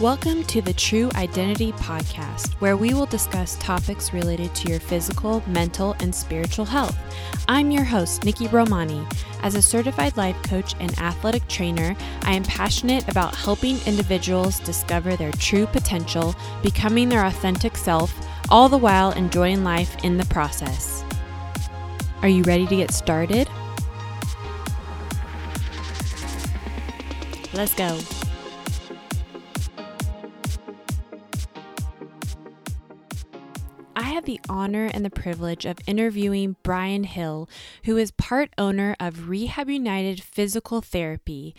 Welcome to the True Identity Podcast, where we will discuss topics related to your physical, mental, and spiritual health. I'm your host, Nikki Romani. As a certified life coach and athletic trainer, I am passionate about helping individuals discover their true potential, becoming their authentic self, all the while enjoying life in the process. Are you ready to get started? Let's go. Had the honor and the privilege of interviewing Brian Hill, who is part owner of Rehab United Physical Therapy.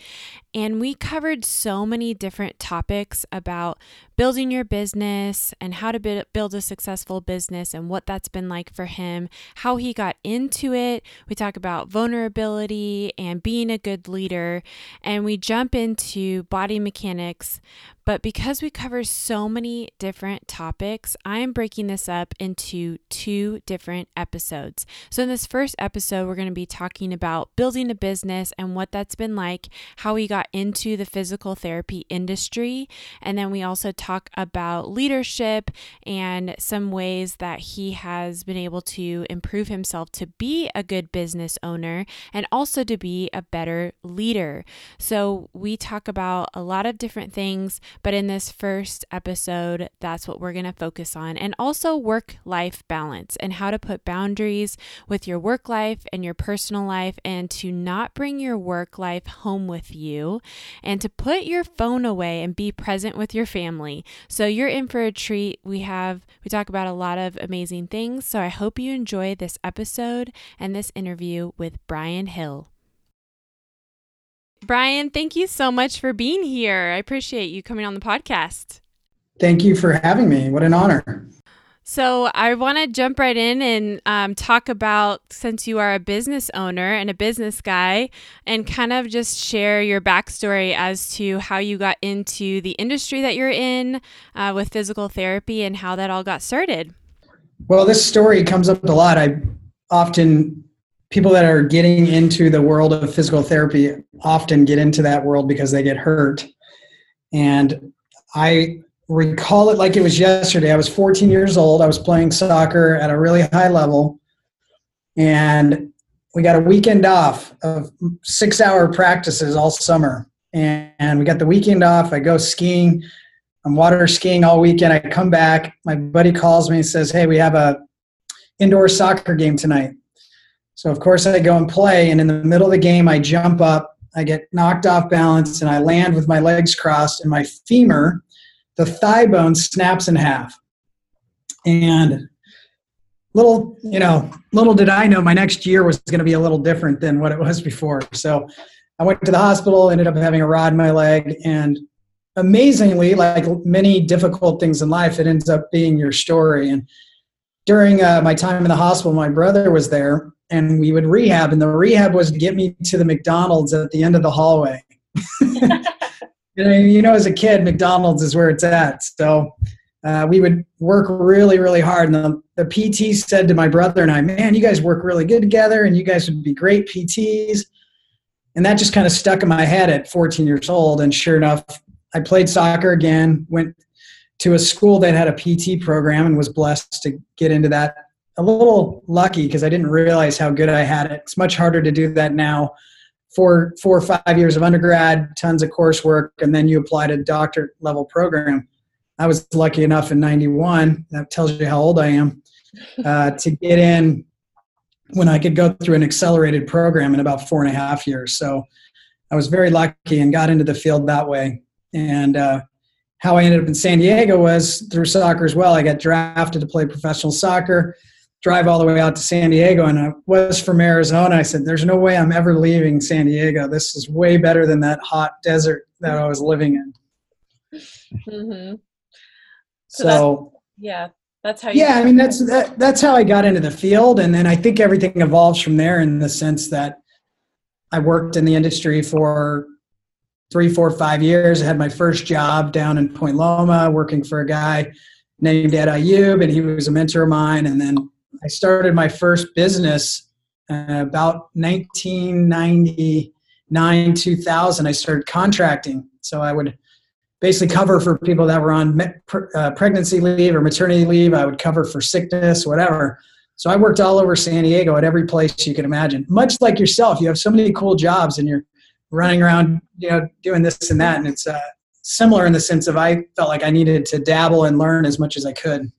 And we covered so many different topics about building your business and how to build a successful business and what that's been like for him, how he got into it. We talk about vulnerability and being a good leader, and we jump into body mechanics. But because we cover so many different topics, I'm breaking this up into two different episodes. So, in this first episode, we're going to be talking about building a business and what that's been like, how he got into the physical therapy industry. And then we also talk about leadership and some ways that he has been able to improve himself to be a good business owner and also to be a better leader. So, we talk about a lot of different things, but in this first episode, that's what we're going to focus on. And also work life balance and how to put boundaries with your work life and your personal life and to not bring your work life home with you and to put your phone away and be present with your family. So you're in for a treat. We have we talk about a lot of amazing things. So I hope you enjoy this episode and this interview with Brian Hill. Brian, thank you so much for being here. I appreciate you coming on the podcast. Thank you for having me. What an honor. So, I want to jump right in and um, talk about since you are a business owner and a business guy, and kind of just share your backstory as to how you got into the industry that you're in uh, with physical therapy and how that all got started. Well, this story comes up a lot. I often, people that are getting into the world of physical therapy often get into that world because they get hurt. And I recall it like it was yesterday. I was 14 years old. I was playing soccer at a really high level. And we got a weekend off of six hour practices all summer. And we got the weekend off. I go skiing. I'm water skiing all weekend. I come back. My buddy calls me and says, Hey, we have a indoor soccer game tonight. So of course I go and play. And in the middle of the game, I jump up, I get knocked off balance, and I land with my legs crossed, and my femur the thigh bone snaps in half. And little, you know, little did I know my next year was going to be a little different than what it was before. So I went to the hospital, ended up having a rod in my leg, and amazingly, like many difficult things in life, it ends up being your story. And during uh, my time in the hospital, my brother was there, and we would rehab, and the rehab was to get me to the McDonald's at the end of the hallway. you know, as a kid, McDonald's is where it's at. So uh, we would work really, really hard. And the, the PT said to my brother and I, man, you guys work really good together and you guys would be great PTs. And that just kind of stuck in my head at 14 years old. And sure enough, I played soccer again, went to a school that had a PT program and was blessed to get into that. A little lucky because I didn't realize how good I had it. It's much harder to do that now four four or five years of undergrad, tons of coursework, and then you apply to doctorate level program. I was lucky enough in '91. That tells you how old I am uh, to get in when I could go through an accelerated program in about four and a half years. So I was very lucky and got into the field that way. And uh, how I ended up in San Diego was through soccer as well. I got drafted to play professional soccer drive all the way out to San Diego, and I was from Arizona. I said, "There's no way I'm ever leaving San Diego. This is way better than that hot desert that I was living in." Mm-hmm. So, so yeah, that's how. yeah, I mean that's that, that's how I got into the field, and then I think everything evolves from there in the sense that I worked in the industry for three, four, five years. I had my first job down in Point Loma, working for a guy named Ed Ayub, and he was a mentor of mine, and then I started my first business uh, about 1999, 2000. I started contracting. So I would basically cover for people that were on uh, pregnancy leave or maternity leave. I would cover for sickness, whatever. So I worked all over San Diego at every place you can imagine. Much like yourself, you have so many cool jobs and you're running around, you know, doing this and that. And it's uh, similar in the sense of I felt like I needed to dabble and learn as much as I could.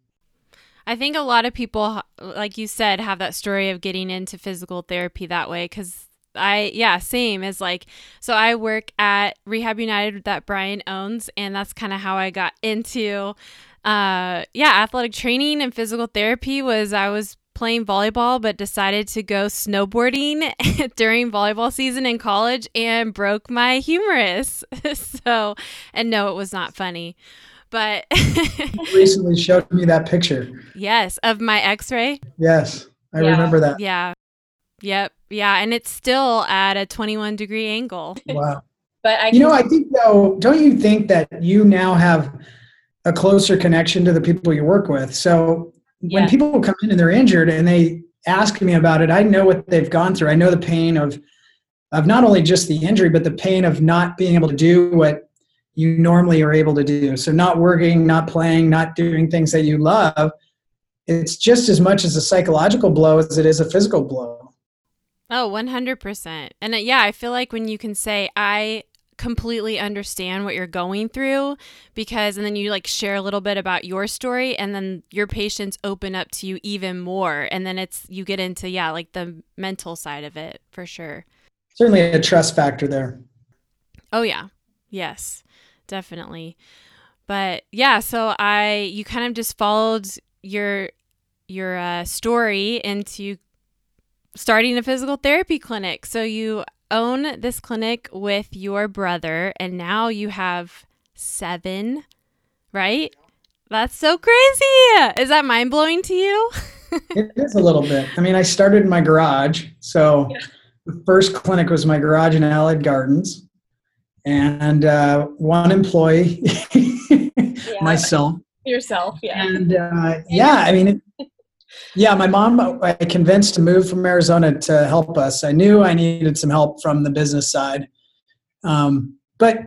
I think a lot of people, like you said, have that story of getting into physical therapy that way because I, yeah, same as like, so I work at Rehab United that Brian owns, and that's kind of how I got into, uh, yeah, athletic training and physical therapy was I was playing volleyball, but decided to go snowboarding during volleyball season in college and broke my humerus. so, and no, it was not funny. But recently showed me that picture. Yes, of my x ray. Yes, I yeah. remember that. Yeah. Yep. Yeah. And it's still at a 21 degree angle. Wow. but I you know, I think though, don't you think that you now have a closer connection to the people you work with? So yeah. when people come in and they're injured and they ask me about it, I know what they've gone through. I know the pain of of not only just the injury, but the pain of not being able to do what you normally are able to do. So not working, not playing, not doing things that you love. It's just as much as a psychological blow as it is a physical blow. Oh, 100%. And uh, yeah, I feel like when you can say, I completely understand what you're going through because and then you like share a little bit about your story and then your patients open up to you even more and then it's you get into yeah like the mental side of it for sure certainly a trust factor there oh yeah yes definitely but yeah so i you kind of just followed your your uh, story into starting a physical therapy clinic so you own this clinic with your brother, and now you have seven, right? That's so crazy. Is that mind blowing to you? it is a little bit. I mean, I started in my garage. So yeah. the first clinic was my garage in Allied Gardens, and uh, one employee, yeah. myself. Yourself, yeah. And uh, yeah, I mean, it, yeah, my mom I convinced to move from Arizona to help us. I knew I needed some help from the business side, um, but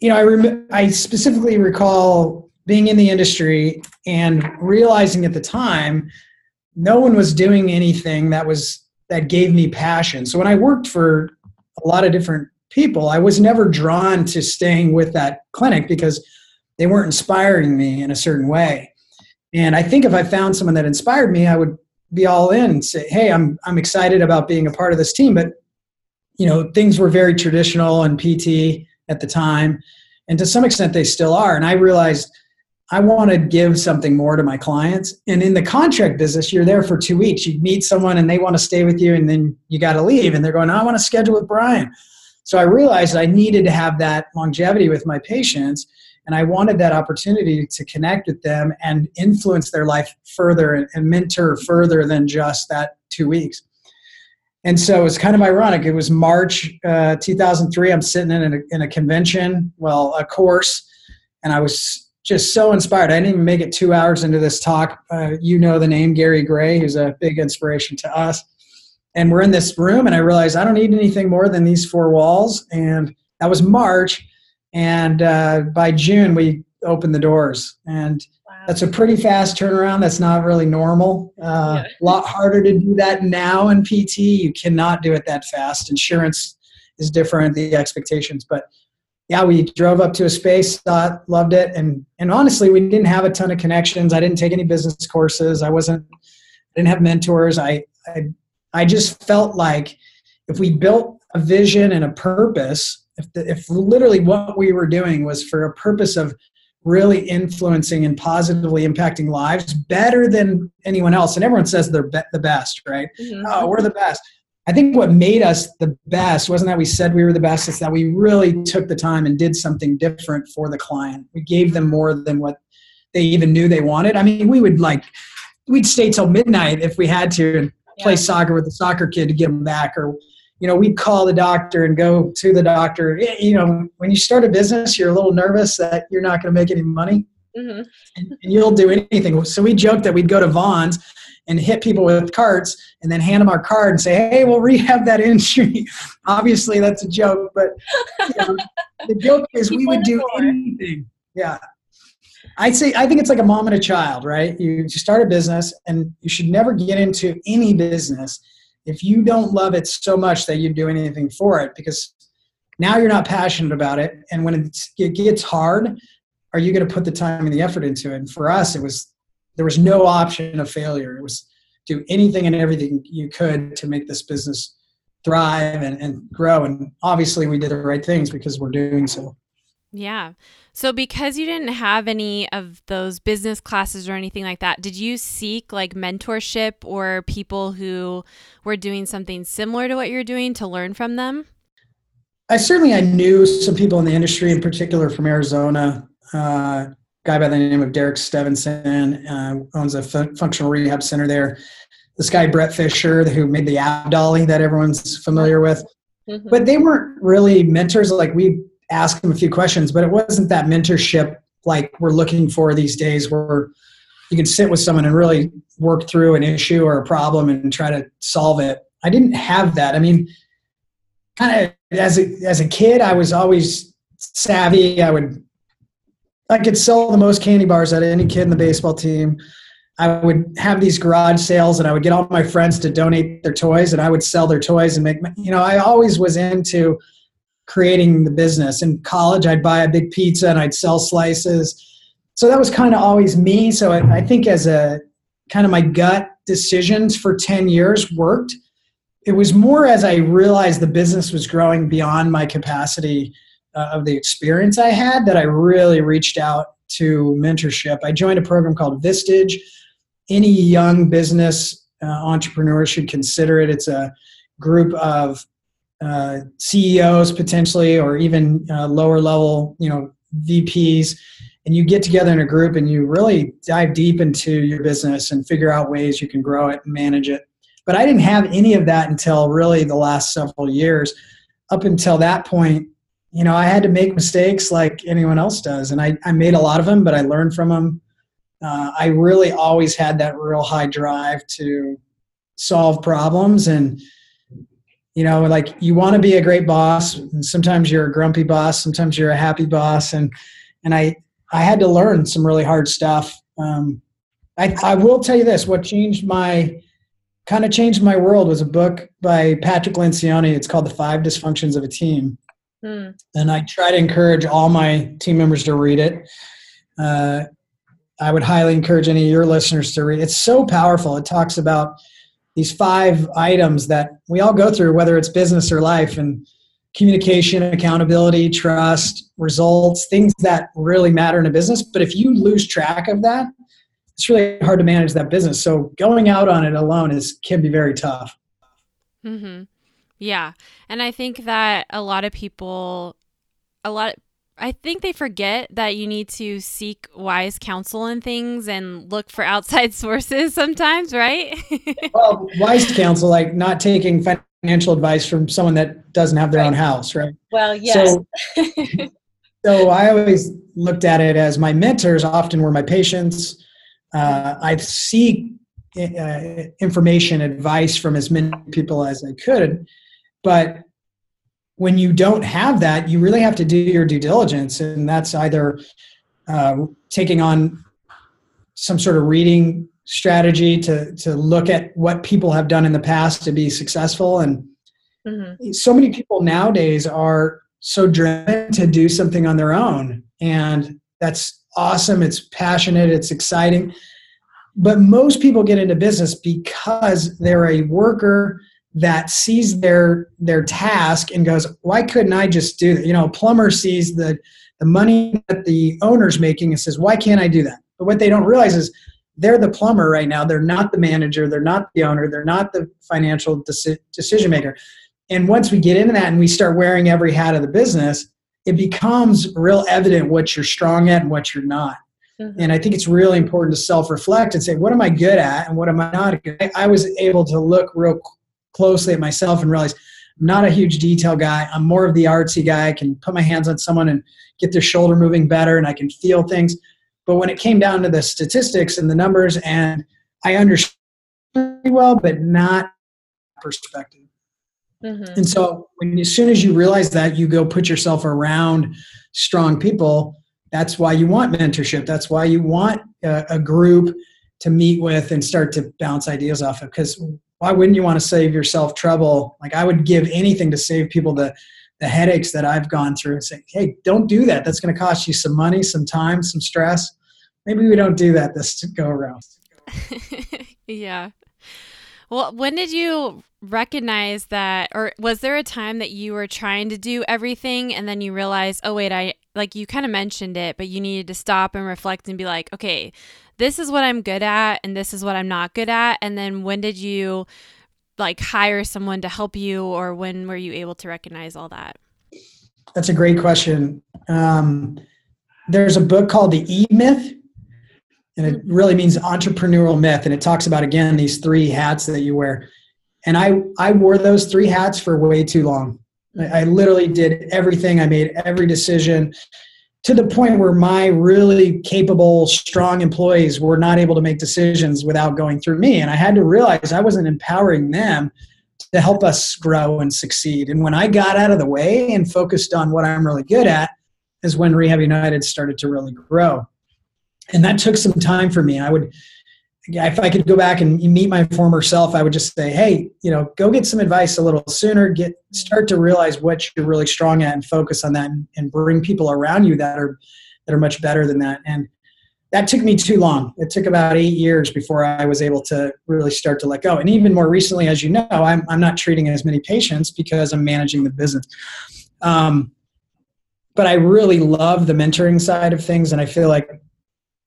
you know, I rem- I specifically recall being in the industry and realizing at the time no one was doing anything that was that gave me passion. So when I worked for a lot of different people, I was never drawn to staying with that clinic because they weren't inspiring me in a certain way. And I think if I found someone that inspired me, I would be all in and say, "Hey, I'm I'm excited about being a part of this team." But you know, things were very traditional and PT at the time, and to some extent they still are. And I realized I want to give something more to my clients. And in the contract business, you're there for two weeks. You meet someone and they want to stay with you, and then you got to leave. And they're going, "I want to schedule with Brian." So I realized I needed to have that longevity with my patients and I wanted that opportunity to connect with them and influence their life further and, mentor further than just that two weeks. And so it's kind of ironic. It was March uh, 2003. I'm sitting in a, in a convention, well, a course, and I was just so inspired. I didn't even make it two hours into this talk. Uh, you know the name Gary Gray, who's a big inspiration to us. And we're in this room, and I realized I don't need anything more than these four walls. And that was March and uh, by June we opened the doors, and wow. that's a pretty fast turnaround. That's not really normal. Uh, yeah. A lot harder to do that now in PT. You cannot do it that fast. Insurance is different, the expectations, but yeah, we drove up to a space, thought, loved it, and and honestly, we didn't have a ton of connections. I didn't take any business courses. I wasn't, I didn't have mentors. I I I just felt like if we built a vision and a purpose if, the, if literally what we were doing was for a purpose of really influencing and positively impacting lives better than anyone else and everyone says they're be- the best right? Mm-hmm. oh we're the best. I think what made us the best wasn't that we said we were the best it's that we really took the time and did something different for the client. We gave them more than what they even knew they wanted. I mean we would like we'd stay till midnight if we had to and play soccer with the soccer kid to get them back or you know, we'd call the doctor and go to the doctor. You know, when you start a business, you're a little nervous that you're not going to make any money. Mm-hmm. And, and, you'll do anything. So we joked that we'd go to Vons and hit people with carts and then hand them our card and say, hey, we'll rehab that injury. Obviously, that's a joke, but you know, the joke is we would do anything. Yeah. I'd say I think it's like a mom and a child, right? You start a business and you should never get into any business if you don't love it so much that you do anything for it because now you're not passionate about it. And when it gets hard are you going to put the time and the effort into it? And for us it was there was no option of failure. It was do anything and everything you could to make this business thrive and, and grow. And obviously we did the right things because we're doing so yeah so because you didn't have any of those business classes or anything like that did you seek like mentorship or people who were doing something similar to what you're doing to learn from them I certainly I knew some people in the industry, in particular from Arizona. Uh, guy by the name of Derek Stevenson uh, owns a fun- functional rehab center there. This guy Brett Fisher, who made the app dolly that everyone's familiar with, mm-hmm. but they weren't really mentors. Like we asked them a few questions, but it wasn't that mentorship like we're looking for these days, where you can sit with someone and really work through an issue or a problem and try to solve it. I didn't have that. I mean, kind of as a as a kid, I was always savvy. I would I could sell the most candy bars out of any kid in the baseball team. I would have these garage sales and I would get all my friends to donate their toys and I would sell their toys and make you know I always was into creating the business. In college I'd buy a big pizza and I'd sell slices. So that was kind of always me. So I, I think as a kind of my gut decisions for 10 years worked it was more as I realized the business was growing beyond my capacity uh, of the experience I had that I really reached out to mentorship. I joined a program called Vistage. Any young business uh, entrepreneur should consider it. It's a group of uh, CEOs potentially, or even uh, lower level, you know, VPs, and you get together in a group and you really dive deep into your business and figure out ways you can grow it and manage it but I didn't have any of that until really the last several years. Up until that point, you know, I had to make mistakes like anyone else does. And I, I made a lot of them, but I learned from them. Uh, I really always had that real high drive to solve problems. And, you know, like you want to be a great boss. And sometimes you're a grumpy boss. Sometimes you're a happy boss. And, and I, I had to learn some really hard stuff. Um, I, I will tell you this, what changed my, kind of changed my world was a book by Patrick Lencioni. It's called The Five Dysfunctions of a Team. Mm. And I try to encourage all my team members to read it. Uh, I would highly encourage any of your listeners to read. It's so powerful. It talks about these five items that we all go through, whether it's business or life, and communication, accountability, trust, results, things that really matter in a business. But if you lose track of that, it's really hard to manage that business. So going out on it alone is can be very tough. Mm-hmm. Yeah, and I think that a lot of people, a lot. I think they forget that you need to seek wise counsel and things and look for outside sources sometimes, right? well, wise counsel, like not taking financial advice from someone that doesn't have their right. own house, right? Well, yes. So, so I always looked at it as my mentors often were my patients uh, I seek uh, information, advice from as many people as I could. But when you don't have that, you really have to do your due diligence, and that's either uh, taking on some sort of reading strategy to to look at what people have done in the past to be successful. And mm-hmm. so many people nowadays are so driven to do something on their own, and that's awesome, it's passionate, it's exciting. But most people get into business because they're a worker that sees their their task and goes, "Why couldn't I just do that?" You know, a plumber sees the the money that the owner's making and says, "Why can't I do that?" But what they don't realize is they're the plumber right now. They're not the manager. They're not the owner. They're not the financial deci- decision maker. And once we get into that and we start wearing every hat of the business, it becomes real evident what you're strong at and what you're not. Mm-hmm. And I think it's really important to self reflect and say, what am I good at and what am I not good at? I was able to look real closely at myself and realize I'm not a huge detail guy. I'm more of the artsy guy. I can put my hands on someone and get their shoulder moving better and I can feel things. But when it came down to the statistics and the numbers, and I understood well, but not perspective. Mm-hmm. And so, when as soon as you realize that, you go put yourself around strong people. That's why you want mentorship. That's why you want a, a group to meet with and start to bounce ideas off of. Because why wouldn't you want to save yourself trouble? Like I would give anything to save people the the headaches that I've gone through and say, hey, don't do that. That's going to cost you some money, some time, some stress. Maybe we don't do that this go around. yeah. Well, when did you recognize that, or was there a time that you were trying to do everything and then you realized, oh, wait, I like you kind of mentioned it, but you needed to stop and reflect and be like, okay, this is what I'm good at and this is what I'm not good at. And then when did you like hire someone to help you, or when were you able to recognize all that? That's a great question. Um, there's a book called The E Myth and it mm-hmm. really means entrepreneurial myth. And it talks about again these three hats that you wear. And i i wore those three hats for way too long. I, I literally did everything. I made every decision to the point where my really capable strong employees were not able to make decisions without going through me. And i had to realize i wasn't empowering them to help us grow and succeed. And when i got out of the way and focused on what i'm really good at is when rehab united started to really grow and that took some time for me. I would, if I could go back and meet my former self, I would just say, "Hey, you know, go get some advice a little sooner. Get start to realize what you're really strong at, and focus on that, and, and bring people around you that are that are much better than that." And that took me too long. It took about eight years before I was able to really start to let go. And even more recently, as you know, I'm I'm not treating as many patients because I'm managing the business. Um, but I really love the mentoring side of things, and I feel like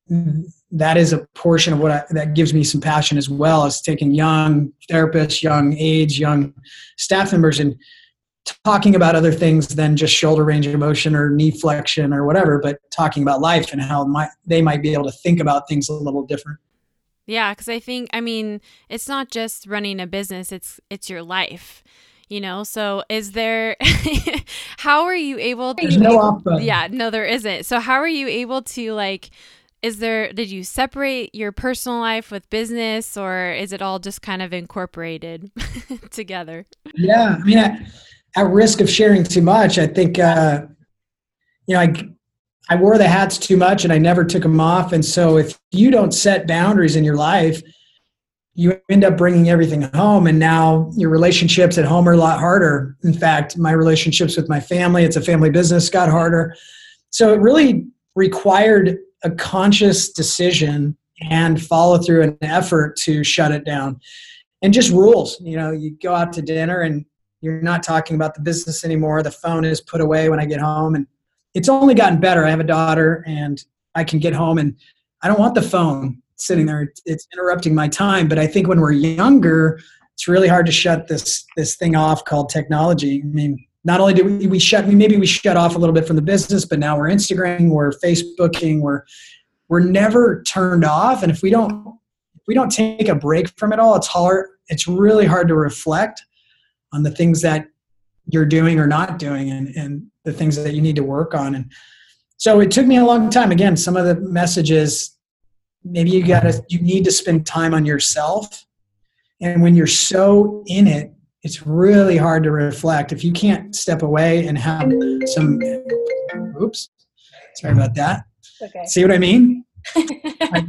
that is a portion of what I, that gives me some passion as well as taking young therapists, young aides, young staff members, and talking about other things than just shoulder range of motion or knee flexion or whatever, but talking about life and how my, they might be able to think about things a little different. Yeah, because I think I mean it's not just running a business; it's it's your life you know? So is there how are you able to There's no off yeah no there isn't. So how are you able to like is there did you separate your personal life with business or is it all just kind of incorporated together? Yeah i mean at, at, risk of sharing too much i think uh, you know I, I wore the hats too much and i never took them off. And so if you don't set boundaries in your life you end up bringing everything home. And now your relationships at home are a lot harder. In fact my relationships with my family it's a family business got harder. So it really required a conscious decision and follow through an effort to shut it down. And just rules you know you go out to dinner and you're not talking about the business anymore. The phone is put away when i get home and it's only gotten better. I have a daughter and i can get home and i don't want the phone sitting there. It's interrupting my time. But i think when we're younger it's really hard to shut this this thing off called technology. I mean not only do we, we shut maybe we shut off a little bit from the business but now we're instagramming we're facebooking we're we're never turned off. And if we don't if we don't take a break from it all it's hard it's really hard to reflect on the things that you're doing or not doing and, and the things that you need to work on. And so it took me a long time. Again some of the messages maybe you gotta you need to spend time on yourself. And when you're so in it it's really hard to reflect. If you can't step away and have some oops sorry about that. Okay. see what i mean? By,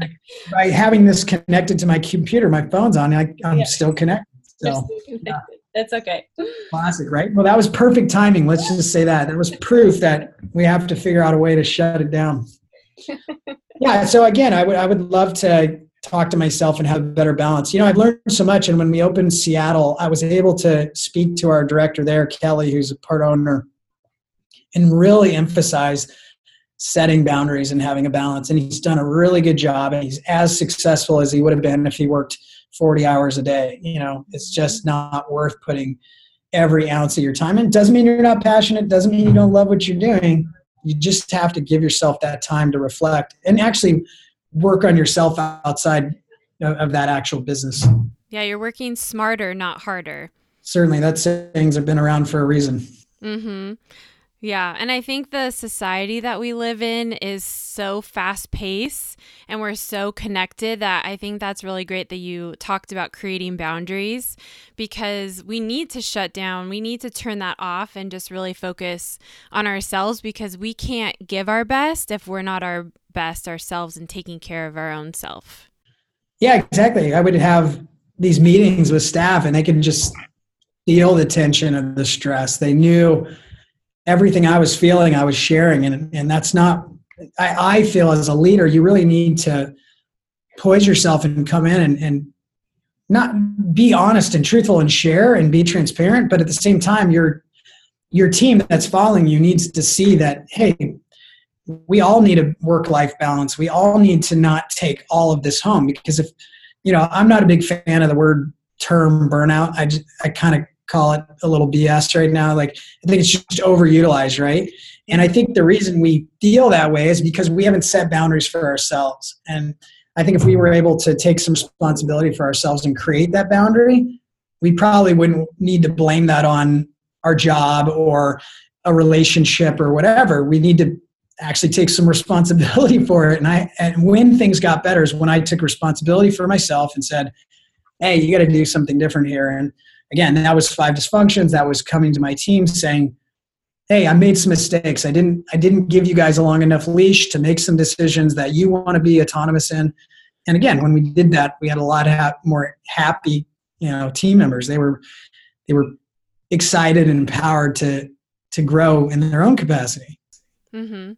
by, having this connected to my computer my phone's on I, am yeah. still connected so yeah. that's okay. Classic right? Well that was perfect timing let's just say that. That was proof that we have to figure out a way to shut it down. Yeah so again i would i would love to talk to myself and have a better balance. You know, I've learned so much. And when we opened Seattle, I was able to speak to our director there, Kelly, who's a part owner, and really emphasize setting boundaries and having a balance. And he's done a really good job. And he's as successful as he would have been if he worked 40 hours a day. You know, it's just not worth putting every ounce of your time in. Doesn't mean you're not passionate, doesn't mean you don't love what you're doing. You just have to give yourself that time to reflect and actually work on yourself outside of that actual business. Yeah, you're working smarter, not harder. Certainly, that sayings have been around for a reason. Mm-hmm. Yeah, and I think the society that we live in is so fast paced and we're so connected that I think that's really great that you talked about creating boundaries because we need to shut down. We need to turn that off and just really focus on ourselves because we can't give our best if we're not our best ourselves and taking care of our own self. Yeah, exactly. I would have these meetings with staff and they could just feel the tension and the stress. They knew everything I was feeling, I was sharing. And, and that's not, I, I feel as a leader, you really need to poise yourself and come in and, and not be honest and truthful and share and be transparent. But at the same time, your, your team that's following you needs to see that, hey, we all need a work life balance. We all need to not take all of this home because if, you know, I'm not a big fan of the word term burnout. I just, I kind of call it a little BS right now. Like I think it's just overutilized, right? And I think the reason we feel that way is because we haven't set boundaries for ourselves. And I think if we were able to take some responsibility for ourselves and create that boundary, we probably wouldn't need to blame that on our job or a relationship or whatever. We need to actually take some responsibility for it. And I and when things got better is when I took responsibility for myself and said, "Hey, you got to do something different here." And again, that was five dysfunctions. That was coming to my team saying, "Hey, I made some mistakes. I didn't I didn't give you guys a long enough leash to make some decisions that you want to be autonomous in." And again, when we did that, we had a lot of more happy, you know, team members. They were they were excited and empowered to to grow in their own capacity. Mm-hmm.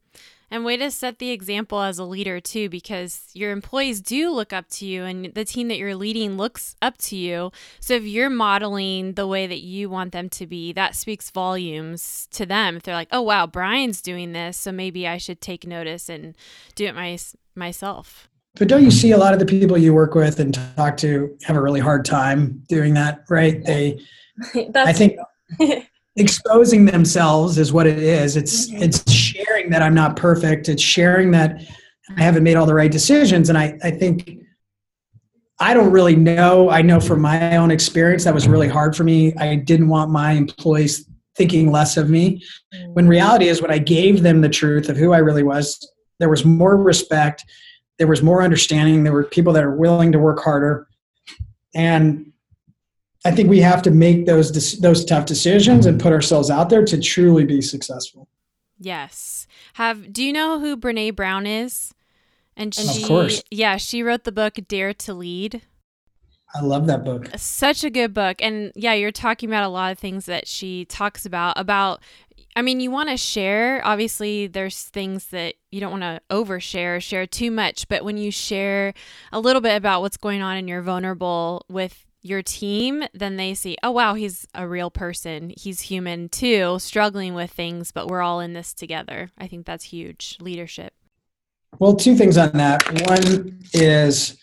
And way to set the example as a leader, too, because your employees do look up to you and the team that you're leading looks up to you. So if you're modeling the way that you want them to be, that speaks volumes to them. If they're like, oh, wow, Brian's doing this, so maybe I should take notice and do it my, myself. But don't you see a lot of the people you work with and talk to have a really hard time doing that, right? They, I think. exposing themselves is what it is. It's mm-hmm. it's sharing that i'm not perfect. It's sharing that i haven't made all the right decisions. And i i think i don't really know. I know from my own experience that was really hard for me. I didn't want my employees thinking less of me. When mm-hmm. reality is when i gave them the truth of who i really was there was more respect there was more understanding there were people that are willing to work harder. And I think we have to make those those tough decisions and mm-hmm. put ourselves out there to truly be successful. Yes. Have do you know who Brene Brown is? And she, of course, yeah, she wrote the book Dare to Lead. I love that book. Uh, such a good book, and yeah, you're talking about a lot of things that she talks about. About, I mean, you want to share. Obviously, there's things that you don't want to overshare, share too much. But when you share a little bit about what's going on and you're vulnerable with your team, then they see, oh, wow, he's a real person. He's human too, struggling with things, but we're all in this together. I think that's huge leadership. Well, two things on that. One is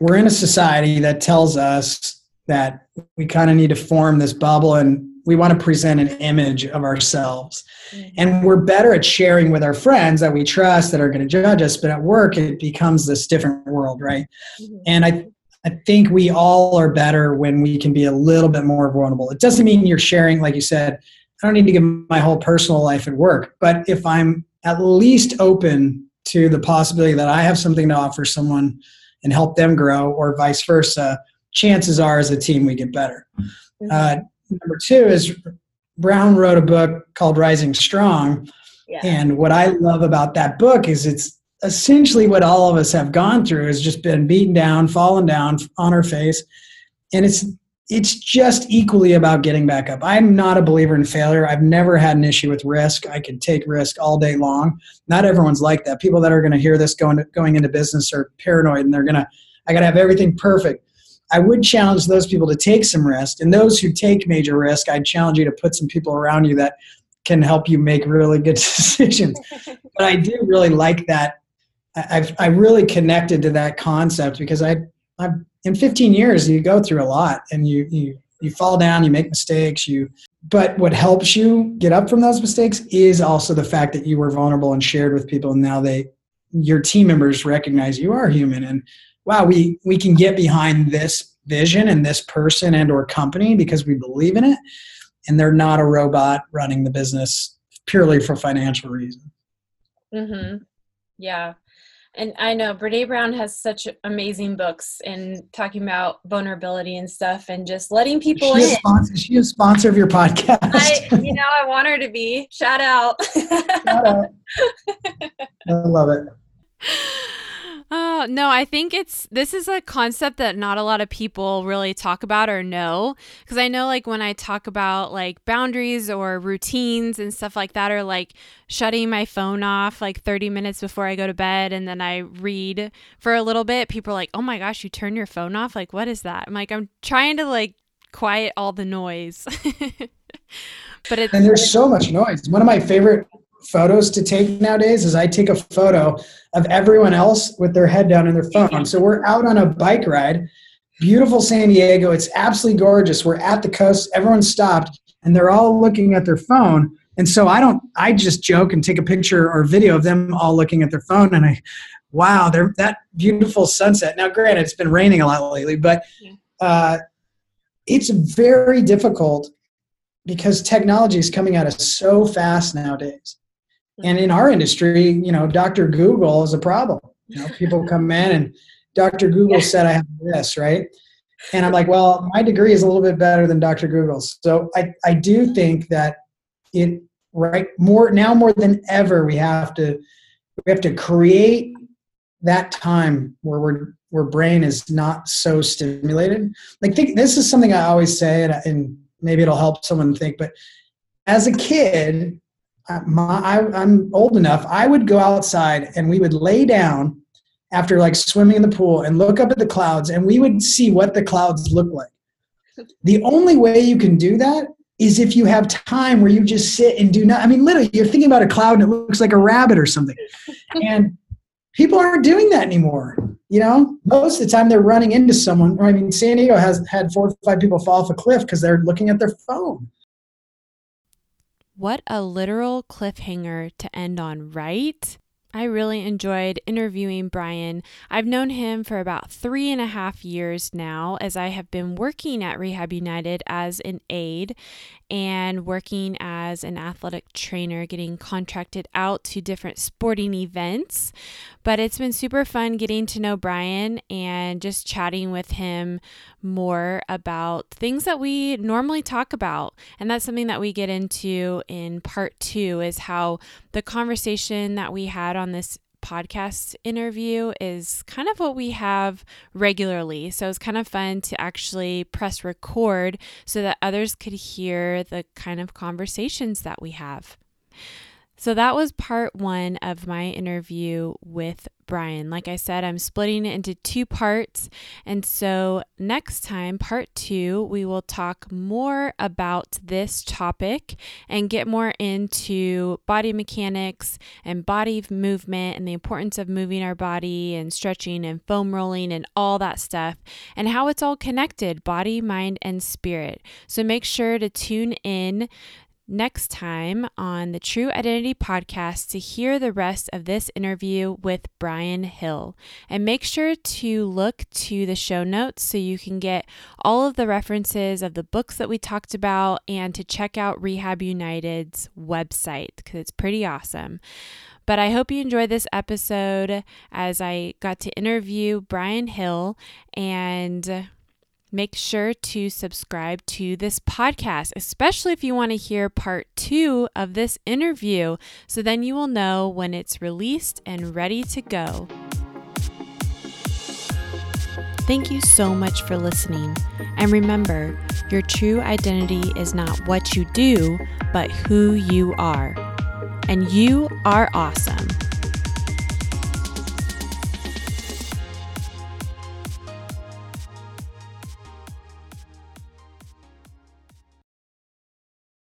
we're in a society that tells us that we kind of need to form this bubble and we want to present an image of ourselves. Mm-hmm. And we're better at sharing with our friends that we trust that are going to judge us, but at work it becomes this different world, right? Mm-hmm. And I I think we all are better when we can be a little bit more vulnerable. It doesn't mean you're sharing, like you said, I don't need to give my whole personal life at work, but if I'm at least open to the possibility that I have something to offer someone and help them grow, or vice versa, chances are as a team we get better. Mm-hmm. Uh, number two is Brown wrote a book called Rising Strong. Yeah. And what I love about that book is it's essentially what all of us have gone through has just been beaten down, fallen down on our face. And it's it's just equally about getting back up. I'm not a believer in failure. I've never had an issue with risk. I can take risk all day long. Not everyone's like that. People that are going to hear this going to, going into business are paranoid and they're going to I got to have everything perfect. I would challenge those people to take some risk. And those who take major risk, I'd challenge you to put some people around you that can help you make really good decisions. but I do really like that I've I really connected to that concept because I I in 15 years you go through a lot and you you you fall down, you make mistakes, you but what helps you get up from those mistakes is also the fact that you were vulnerable and shared with people and now they your team members recognize you are human and wow, we we can get behind this vision and this person and or company because we believe in it and they're not a robot running the business purely for financial reasons. Mm-hmm. Yeah. And I know Brene Brown has such amazing books in talking about vulnerability and stuff and just letting people is in. Sponsor, she a sponsor of your podcast? I, you know, I want her to be. Shout out. Shout out. I love it. Oh, no, I think it's this is a concept that not a lot of people really talk about or know. Because I know, like, when I talk about like boundaries or routines and stuff like that, or like shutting my phone off like 30 minutes before I go to bed and then I read for a little bit, people are like, oh my gosh, you turn your phone off? Like, what is that? I'm like, I'm trying to like quiet all the noise. but it's. And there's so much noise. One of my favorite photos to take nowadays is I take a photo of everyone else with their head down in their phone. So we're out on a bike ride, beautiful San Diego. It's absolutely gorgeous. We're at the coast. Everyone stopped and they're all looking at their phone. And so I don't, I just joke and take a picture or video of them all looking at their phone. And I, wow, they're that beautiful sunset. Now, granted, it's been raining a lot lately, but uh, it's very difficult because technology is coming at us so fast nowadays and in our industry, you know, Dr. Google is a problem. You know, people come in and Dr. Google said I have this, right? And I'm like, well, my degree is a little bit better than Dr. Google's. So I, I do think that it right more now more than ever we have to we have to create that time where we're where brain is not so stimulated. Like think this is something I always say and, and maybe it'll help someone think, but as a kid, Uh, my, I, I'm old enough, I would go outside and we would lay down after like swimming in the pool and look up at the clouds and we would see what the clouds look like. The only way you can do that is if you have time where you just sit and do not. I mean, literally, you're thinking about a cloud and it looks like a rabbit or something. And people aren't doing that anymore. You know, most of the time they're running into someone. I mean, San Diego has had four or five people fall off a cliff because they're looking at their phone. What a literal cliffhanger to end on, right? I really enjoyed interviewing Brian. I've known him for about three and a half years now, as I have been working at Rehab United as an aide and working as an athletic trainer, getting contracted out to different sporting events. But it's been super fun getting to know Brian and just chatting with him more about things that we normally talk about. And that's something that we get into in part two is how the conversation that we had on this podcast interview is kind of what we have regularly. So it's kind of fun to actually press record so that others could hear the kind of conversations that we have. So that was part one of my interview with Brian. Like I said, I'm splitting it into two parts. And so next time, part two, we will talk more about this topic and get more into body mechanics and body movement and the importance of moving our body and stretching and foam rolling and all that stuff and how it's all connected body, mind, and spirit. So make sure to tune in next time on the True Identity podcast to hear the rest of this interview with Brian Hill. And make sure to look to the show notes so you can get all of the references of the books that we talked about and to check out Rehab United's website because it's pretty awesome. But I hope you enjoyed this episode as I got to interview Brian Hill and Make sure to subscribe to this podcast, especially if you want to hear part two of this interview, so then you will know when it's released and ready to go. Thank you so much for listening. And remember, your true identity is not what you do, but who you are. And you are awesome.